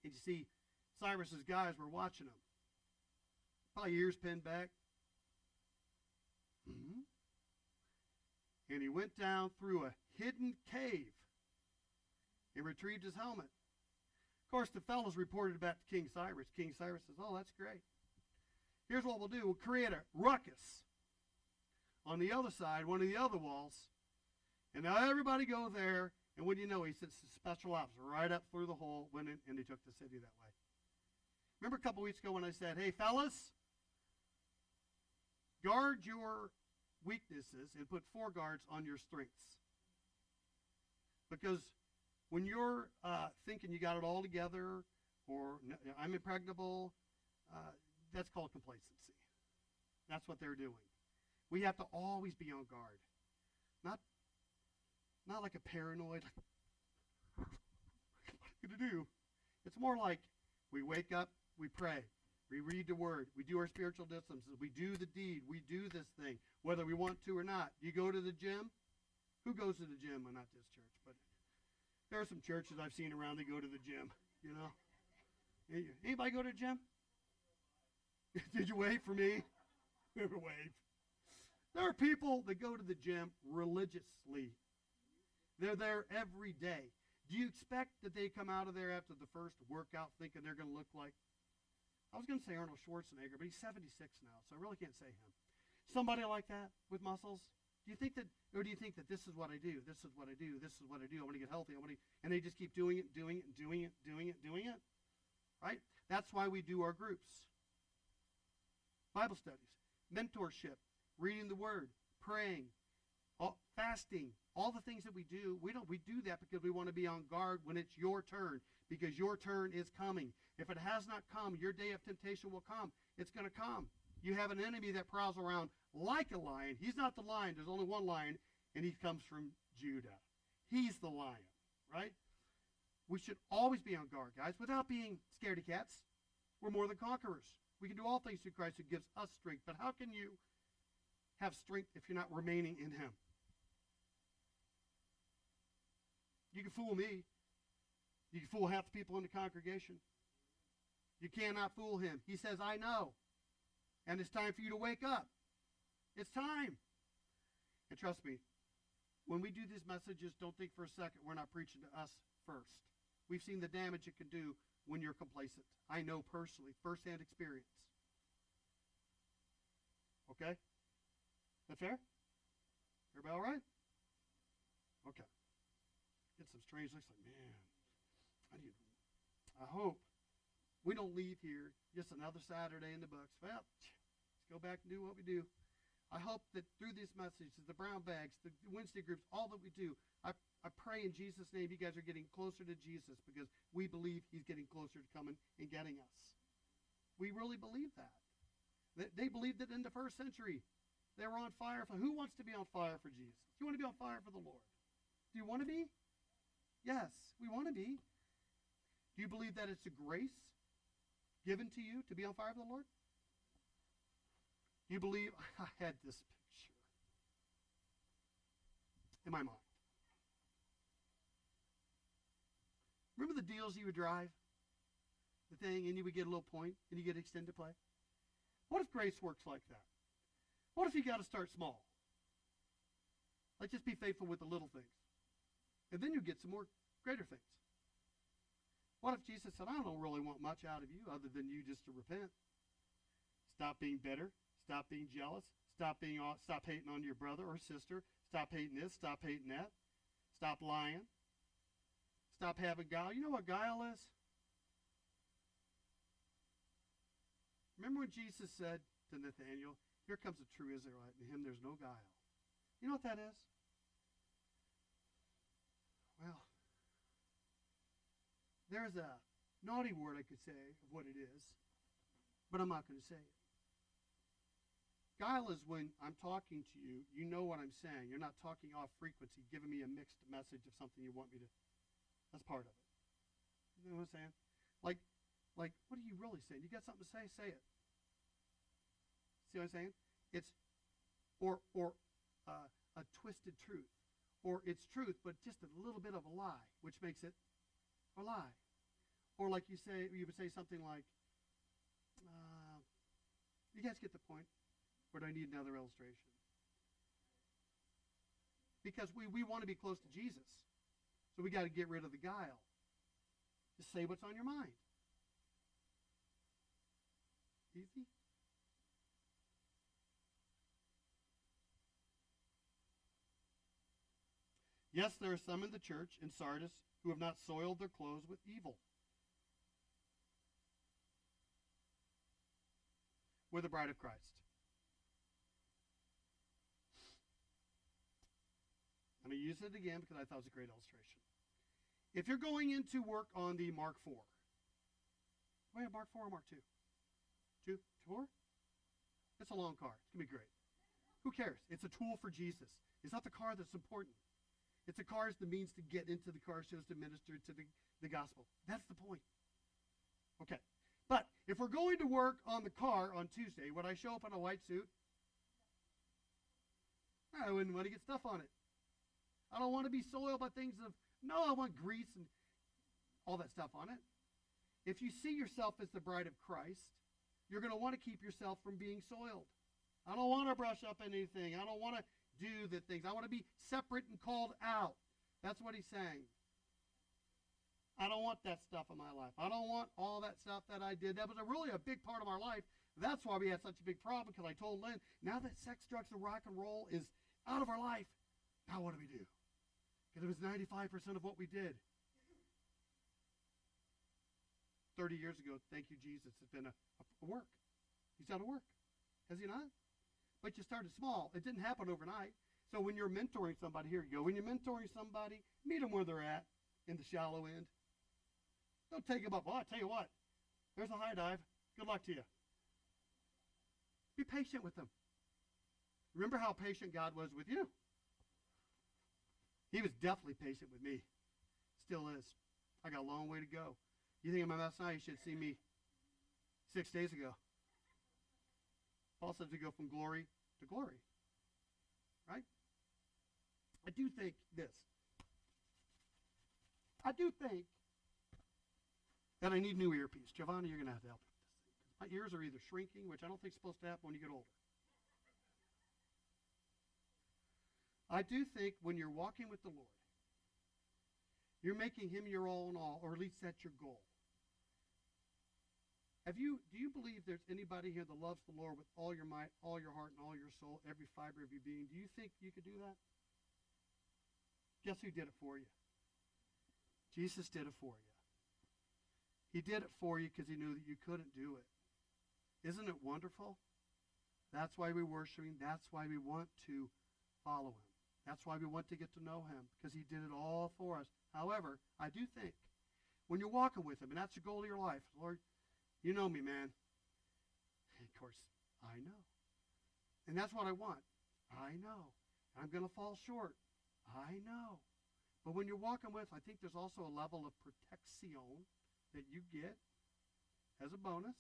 And you see, Cyrus's guys were watching him. Probably ears pinned back. Mm-hmm. And he went down through a hidden cave and retrieved his helmet. Of course, the fellows reported back to King Cyrus. King Cyrus says, Oh, that's great. Here's what we'll do we'll create a ruckus on the other side, one of the other walls. And now everybody go there. And what do you know? He sent special ops right up through the hole, went in, and he took the city that way. Remember a couple weeks ago when I said, Hey, fellas, guard your weaknesses and put four guards on your strengths. Because when you're uh, thinking you got it all together or I'm impregnable, uh, that's called complacency. That's what they're doing. We have to always be on guard. Not, not like a paranoid, what are you going to do? It's more like we wake up, we pray, we read the word, we do our spiritual disciplines, we do the deed, we do this thing, whether we want to or not. You go to the gym? Who goes to the gym? Well, not this church, but there are some churches I've seen around that go to the gym, you know. Anybody go to the gym? Did you wait for me? Never wave. There are people that go to the gym religiously. They're there every day. Do you expect that they come out of there after the first workout thinking they're going to look like? I was going to say Arnold Schwarzenegger, but he's 76 now, so I really can't say him. Somebody like that with muscles. Do you think that, or do you think that this is what I do? This is what I do. This is what I do. I want to get healthy. I want to, and they just keep doing it, doing it, doing it, doing it, doing it. Right? That's why we do our groups. Bible studies. mentorship, reading the Word, praying, all, fasting, all the things that we do. We don't. We do that because we want to be on guard when it's your turn, because your turn is coming. If it has not come, your day of temptation will come. It's going to come. You have an enemy that prowls around like a lion. He's not the lion. There's only one lion, and he comes from Judah. He's the lion, right? We should always be on guard, guys, without being scaredy cats. We're more than conquerors. We can do all things through Christ who gives us strength. But how can you have strength if you're not remaining in Him? You can fool me. You can fool half the people in the congregation. You cannot fool him. He says, I know. And it's time for you to wake up. It's time. And trust me, when we do these messages, don't think for a second we're not preaching to us first. We've seen the damage it can do when you're complacent. I know personally, firsthand experience. Okay? That fair? Everybody all right? Okay. Get some strange looks like, man, I need I hope we don't leave here just another Saturday in the books. Well, let's go back and do what we do. I hope that through these messages, the brown bags, the Wednesday groups, all that we do, I, I pray in Jesus' name you guys are getting closer to Jesus because we believe he's getting closer to coming and getting us. We really believe that. They, they believed it in the first century. They were on fire for who wants to be on fire for Jesus? Do you want to be on fire for the Lord? Do you want to be? Yes, we want to be. Do you believe that it's a grace given to you to be on fire for the Lord? You believe I had this picture in my mind. Remember the deals you would drive? The thing, and you would get a little point, and you get extended play? What if grace works like that? What if you got to start small? Like just be faithful with the little things. And then you get some more greater things. What if Jesus said, I don't really want much out of you other than you just to repent? Stop being bitter. Stop being jealous. Stop being stop hating on your brother or sister. Stop hating this. Stop hating that. Stop lying. Stop having guile. You know what guile is? Remember when Jesus said to Nathanael, Here comes a true Israelite. In him there's no guile. You know what that is? Well, there's a naughty word I could say of what it is, but I'm not going to say it. Guile is when I'm talking to you, you know what I'm saying. You're not talking off frequency, giving me a mixed message of something you want me to. That's part of it. You know what I'm saying? Like, like, what are you really saying? You got something to say? Say it. See what I'm saying? It's, or, or uh, a twisted truth, or it's truth, but just a little bit of a lie, which makes it a lie. Or like you say, you would say something like, uh, you guys get the point. Or do I need another illustration? Because we, we want to be close to Jesus. So we got to get rid of the guile. Just say what's on your mind. Easy? Yes, there are some in the church in Sardis who have not soiled their clothes with evil. We're the bride of Christ. I'm going to use it again because I thought it was a great illustration. If you're going into work on the Mark IV, wait, oh Mark IV or Mark II? Two? Four? It's a long car. It's going to be great. Who cares? It's a tool for Jesus. It's not the car that's important. It's a car is the means to get into the car so as to minister to the, the gospel. That's the point. Okay. But if we're going to work on the car on Tuesday, would I show up in a white suit? I wouldn't want to get stuff on it. I don't want to be soiled by things of, no, I want grease and all that stuff on it. If you see yourself as the bride of Christ, you're going to want to keep yourself from being soiled. I don't want to brush up anything. I don't want to do the things. I want to be separate and called out. That's what he's saying. I don't want that stuff in my life. I don't want all that stuff that I did. That was a really a big part of our life. That's why we had such a big problem because I told Lynn, now that sex, drugs, and rock and roll is out of our life, now what do we do? Because it was 95% of what we did. 30 years ago, thank you, Jesus, It's been a, a work. He's done a work. Has he not? But you started small. It didn't happen overnight. So when you're mentoring somebody, here you go. When you're mentoring somebody, meet them where they're at in the shallow end. Don't take them up. Well, I tell you what, there's a high dive. Good luck to you. Be patient with them. Remember how patient God was with you. He was definitely patient with me. Still is. I got a long way to go. You think I'm a mess now? You should see me six days ago. Paul says we go from glory to glory. Right? I do think this. I do think that I need new earpiece. Giovanni, you're going to have to help me with this thing. My ears are either shrinking, which I don't think is supposed to happen when you get older. I do think when you're walking with the Lord, you're making him your all in all, or at least that's your goal. Have you do you believe there's anybody here that loves the Lord with all your might, all your heart, and all your soul, every fiber of your being? Do you think you could do that? Guess who did it for you? Jesus did it for you. He did it for you because he knew that you couldn't do it. Isn't it wonderful? That's why we worship him. That's why we want to follow him. That's why we want to get to know him because he did it all for us. However, I do think when you're walking with him, and that's the goal of your life, Lord, you know me, man. Of course, I know. And that's what I want. I know. I'm going to fall short. I know. But when you're walking with, I think there's also a level of protection that you get as a bonus.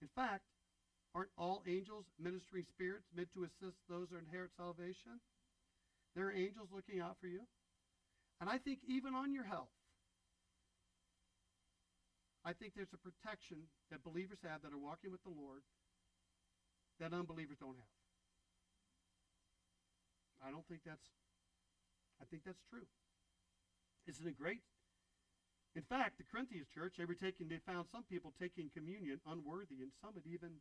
In fact, aren't all angels ministering spirits meant to assist those who inherit salvation? There are angels looking out for you. And I think even on your health, I think there's a protection that believers have that are walking with the Lord that unbelievers don't have. I don't think that's I think that's true. Isn't it great? In fact, the Corinthians church, they were taking they found some people taking communion unworthy, and some had even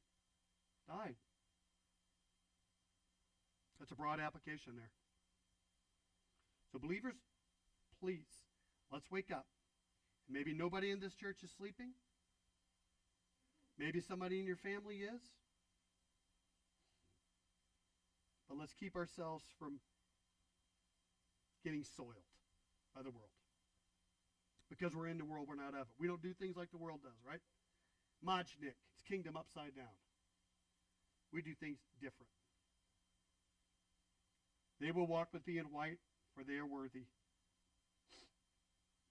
died. That's a broad application there. So believers, please, let's wake up. Maybe nobody in this church is sleeping. Maybe somebody in your family is. But let's keep ourselves from getting soiled by the world. Because we're in the world, we're not of it. We don't do things like the world does, right? Majnik, it's kingdom upside down. We do things different. They will walk with thee in white, for they are worthy.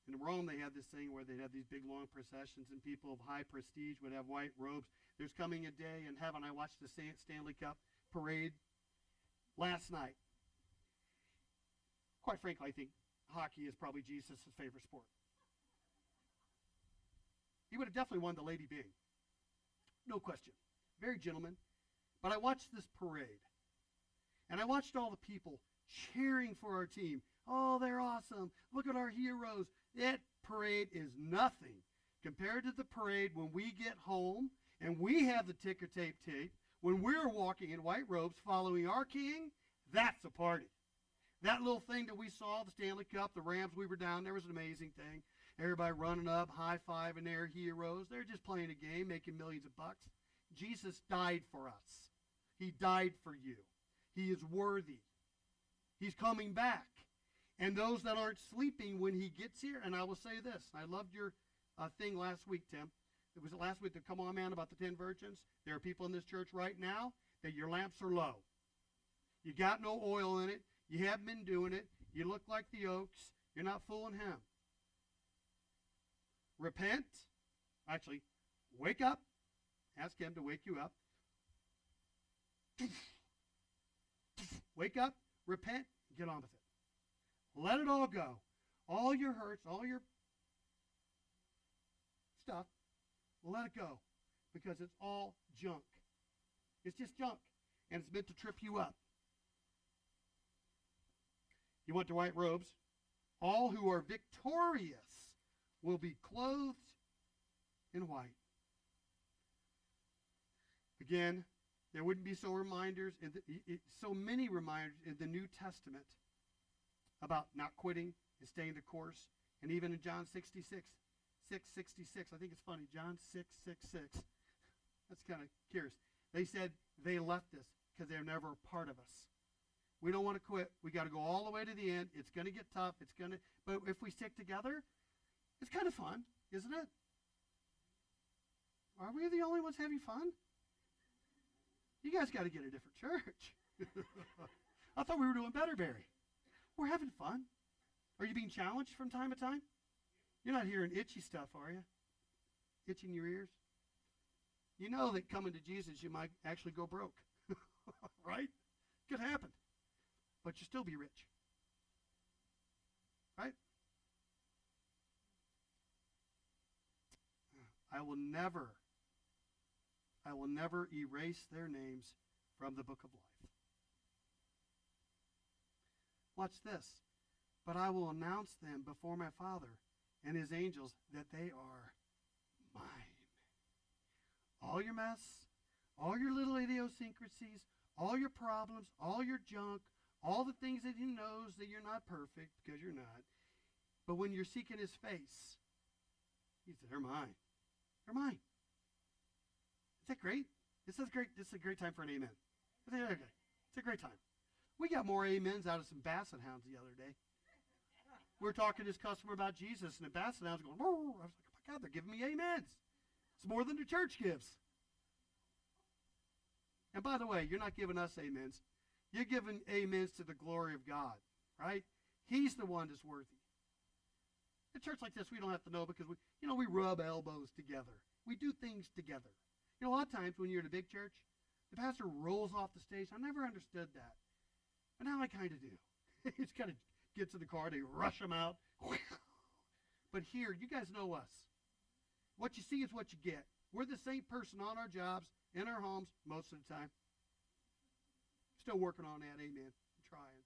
In Rome, they had this thing where they'd have these big long processions, and people of high prestige would have white robes. There's coming a day in heaven. I watched the Stanley Cup parade last night. Quite frankly, I think hockey is probably Jesus' favorite sport. He would have definitely won the Lady Byng. No question. Very gentleman. But I watched this parade. And I watched all the people cheering for our team. Oh, they're awesome. Look at our heroes. That parade is nothing compared to the parade when we get home and we have the ticker tape tape. When we're walking in white robes following our king, that's a party. That little thing that we saw, the Stanley Cup, the Rams, we were down there was an amazing thing. Everybody running up, high fiving their heroes. They're just playing a game, making millions of bucks. Jesus died for us. He died for you. He is worthy. He's coming back. And those that aren't sleeping when he gets here, and I will say this I loved your uh, thing last week, Tim. It was last week, the Come On Man about the 10 virgins. There are people in this church right now that your lamps are low. You got no oil in it. You haven't been doing it. You look like the oaks. You're not fooling him. Repent. Actually, wake up. Ask him to wake you up. Wake up, repent, get on with it. Let it all go. All your hurts, all your stuff, let it go because it's all junk. It's just junk and it's meant to trip you up. You want the white robes? All who are victorious will be clothed in white. Again, there wouldn't be so reminders, in the, so many reminders in the New Testament about not quitting and staying the course. And even in John 66, 666, I think it's funny, John 666. That's kind of curious. They said they left us because they're never a part of us. We don't want to quit. We got to go all the way to the end. It's going to get tough. It's going to, but if we stick together, it's kind of fun, isn't it? Are we the only ones having fun? You guys got to get a different church. I thought we were doing better, Barry. We're having fun. Are you being challenged from time to time? You're not hearing itchy stuff, are you? Itching your ears? You know that coming to Jesus, you might actually go broke. right? Could happen. But you'll still be rich. Right? I will never, I will never erase their names from the book of life. Watch this. But I will announce them before my Father and his angels that they are mine. All your mess, all your little idiosyncrasies, all your problems, all your junk, all the things that he knows that you're not perfect because you're not. But when you're seeking his face, he said, They're mine. They're mine. Is that great? This is great. This is a great time for an amen. It's a great time. We got more amens out of some basset hounds the other day. We were talking to this customer about Jesus, and the basset hounds going, Whoa. I was like, oh my God, they're giving me amens. It's more than the church gives. And by the way, you're not giving us amens. You're giving amens to the glory of God, right? He's the one that's worthy. A church like this, we don't have to know because we, you know, we rub elbows together. We do things together. You know, a lot of times when you're in a big church, the pastor rolls off the stage. I never understood that. But now I kind of do. just kind of get to the car, they rush them out. but here, you guys know us. What you see is what you get. We're the same person on our jobs, in our homes, most of the time. Still working on that, amen. I'm trying.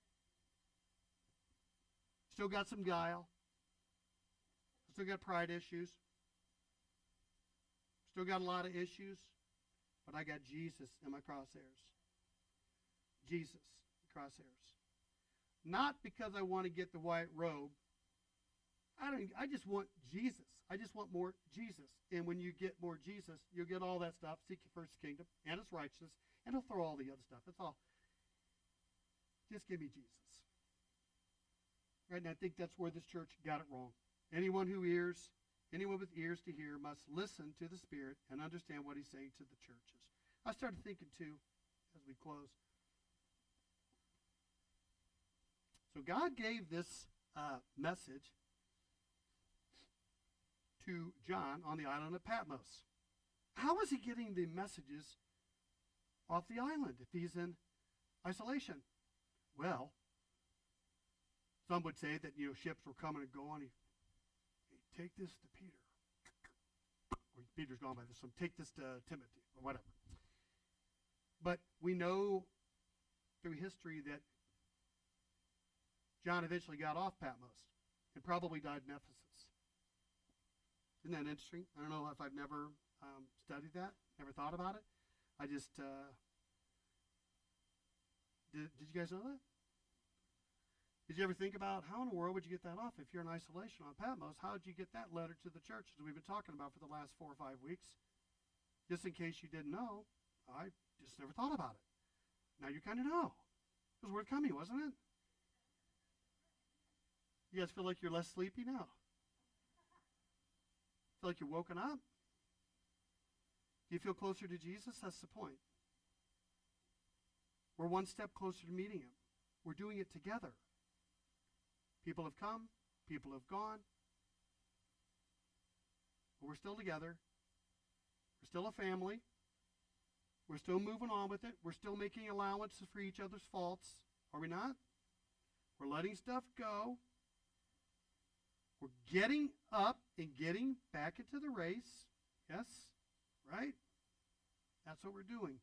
Still got some guile. Still got pride issues. Still got a lot of issues. But I got Jesus in my crosshairs. Jesus, crosshairs. Not because I want to get the white robe. I don't I just want Jesus. I just want more Jesus. And when you get more Jesus, you'll get all that stuff. Seek your first kingdom and its righteousness, and he'll throw all the other stuff. That's all. Just give me Jesus. Right? And I think that's where this church got it wrong. Anyone who hears, anyone with ears to hear must listen to the Spirit and understand what he's saying to the churches. I started thinking too, as we close. So God gave this uh, message to John on the island of Patmos. How is he getting the messages off the island if he's in isolation? Well, some would say that you know ships were coming and going. He, take this to Peter. Or Peter's gone by this. Take this to Timothy or whatever. But we know through history that John eventually got off Patmos and probably died in Ephesus. Isn't that interesting? I don't know if I've never um, studied that, never thought about it. I just uh, did. Did you guys know that? Did you ever think about how in the world would you get that off if you're in isolation on Patmos? How did you get that letter to the church that we've been talking about for the last four or five weeks? Just in case you didn't know, I just never thought about it. Now you kind of know. It was worth coming, wasn't it? You guys feel like you're less sleepy now? Feel like you're woken up? Do you feel closer to Jesus? That's the point. We're one step closer to meeting him. We're doing it together. People have come, people have gone. But we're still together. We're still a family. We're still moving on with it. We're still making allowances for each other's faults. Are we not? We're letting stuff go. We're getting up and getting back into the race. Yes? Right? That's what we're doing.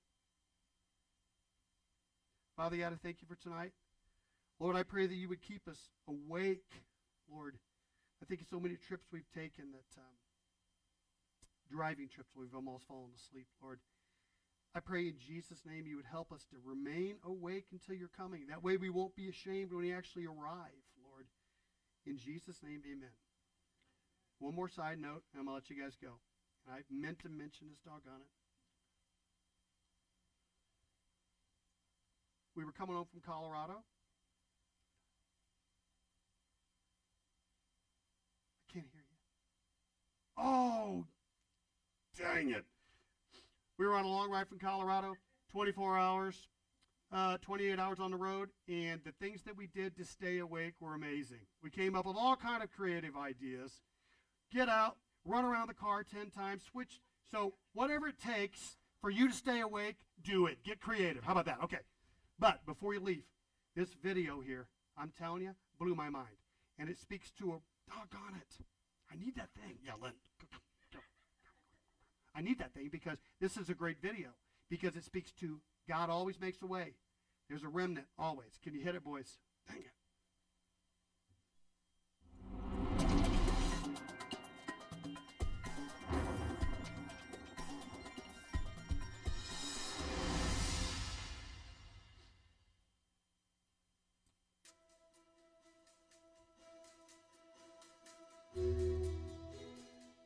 Father God, I thank you for tonight. Lord, I pray that you would keep us awake, Lord. I think so many trips we've taken that um, driving trips we've almost fallen asleep, Lord. I pray in Jesus' name you would help us to remain awake until you're coming. That way we won't be ashamed when we actually arrive. In Jesus' name, amen. One more side note, and I'm going to let you guys go. And I meant to mention this, doggone it. we were coming home from Colorado. I can't hear you. Oh, dang it. We were on a long ride from Colorado, 24 hours, uh, 28 hours on the road, and the things that we did to stay awake were amazing. We came up with all kind of creative ideas. Get out, run around the car 10 times, switch. So whatever it takes for you to stay awake, do it. Get creative. How about that? Okay. But before you leave, this video here, I'm telling you, blew my mind. And it speaks to a doggone it. I need that thing. Yeah, Lynn. I need that thing because this is a great video because it speaks to God always makes a way. There's a remnant always. Can you hit it, boys? Dang it.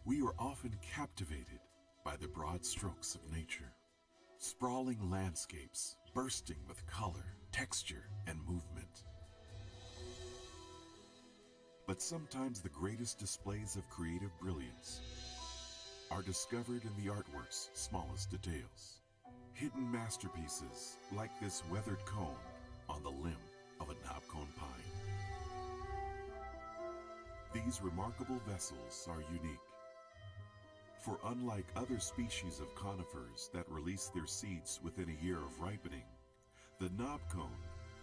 We are often captivated by the broad strokes of nature. Sprawling landscapes bursting with color, texture, and movement. But sometimes the greatest displays of creative brilliance are discovered in the artwork's smallest details. Hidden masterpieces like this weathered cone on the limb of a knobcone pine. These remarkable vessels are unique. For unlike other species of conifers that release their seeds within a year of ripening, the knob cone,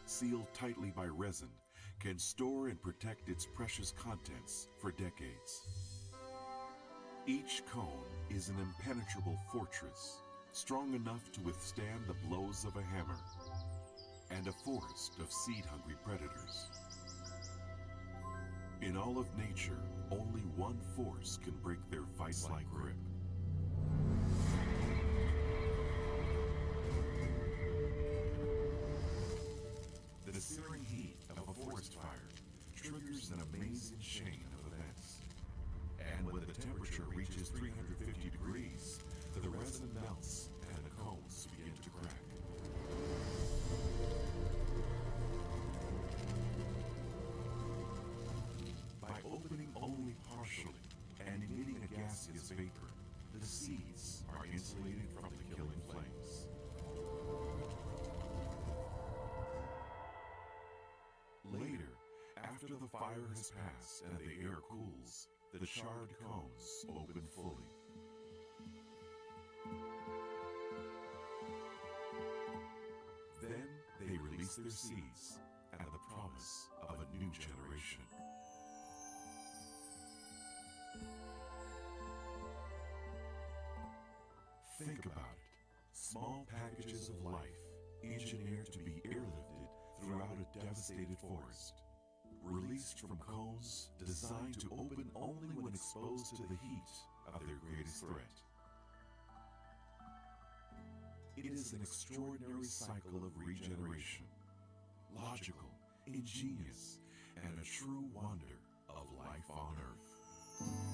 sealed tightly by resin, can store and protect its precious contents for decades. Each cone is an impenetrable fortress, strong enough to withstand the blows of a hammer, and a forest of seed-hungry predators. In all of nature, only one force can break their vice-like grip. Fire has passed and the air cools, the charred cones open fully. Then they release their seeds and the promise of a new generation. Think about it. Small packages of life, engineered to be airlifted throughout a devastated forest. Released from cones designed to open only when exposed to the heat of their greatest threat. It is an extraordinary cycle of regeneration, logical, ingenious, and a true wonder of life on Earth.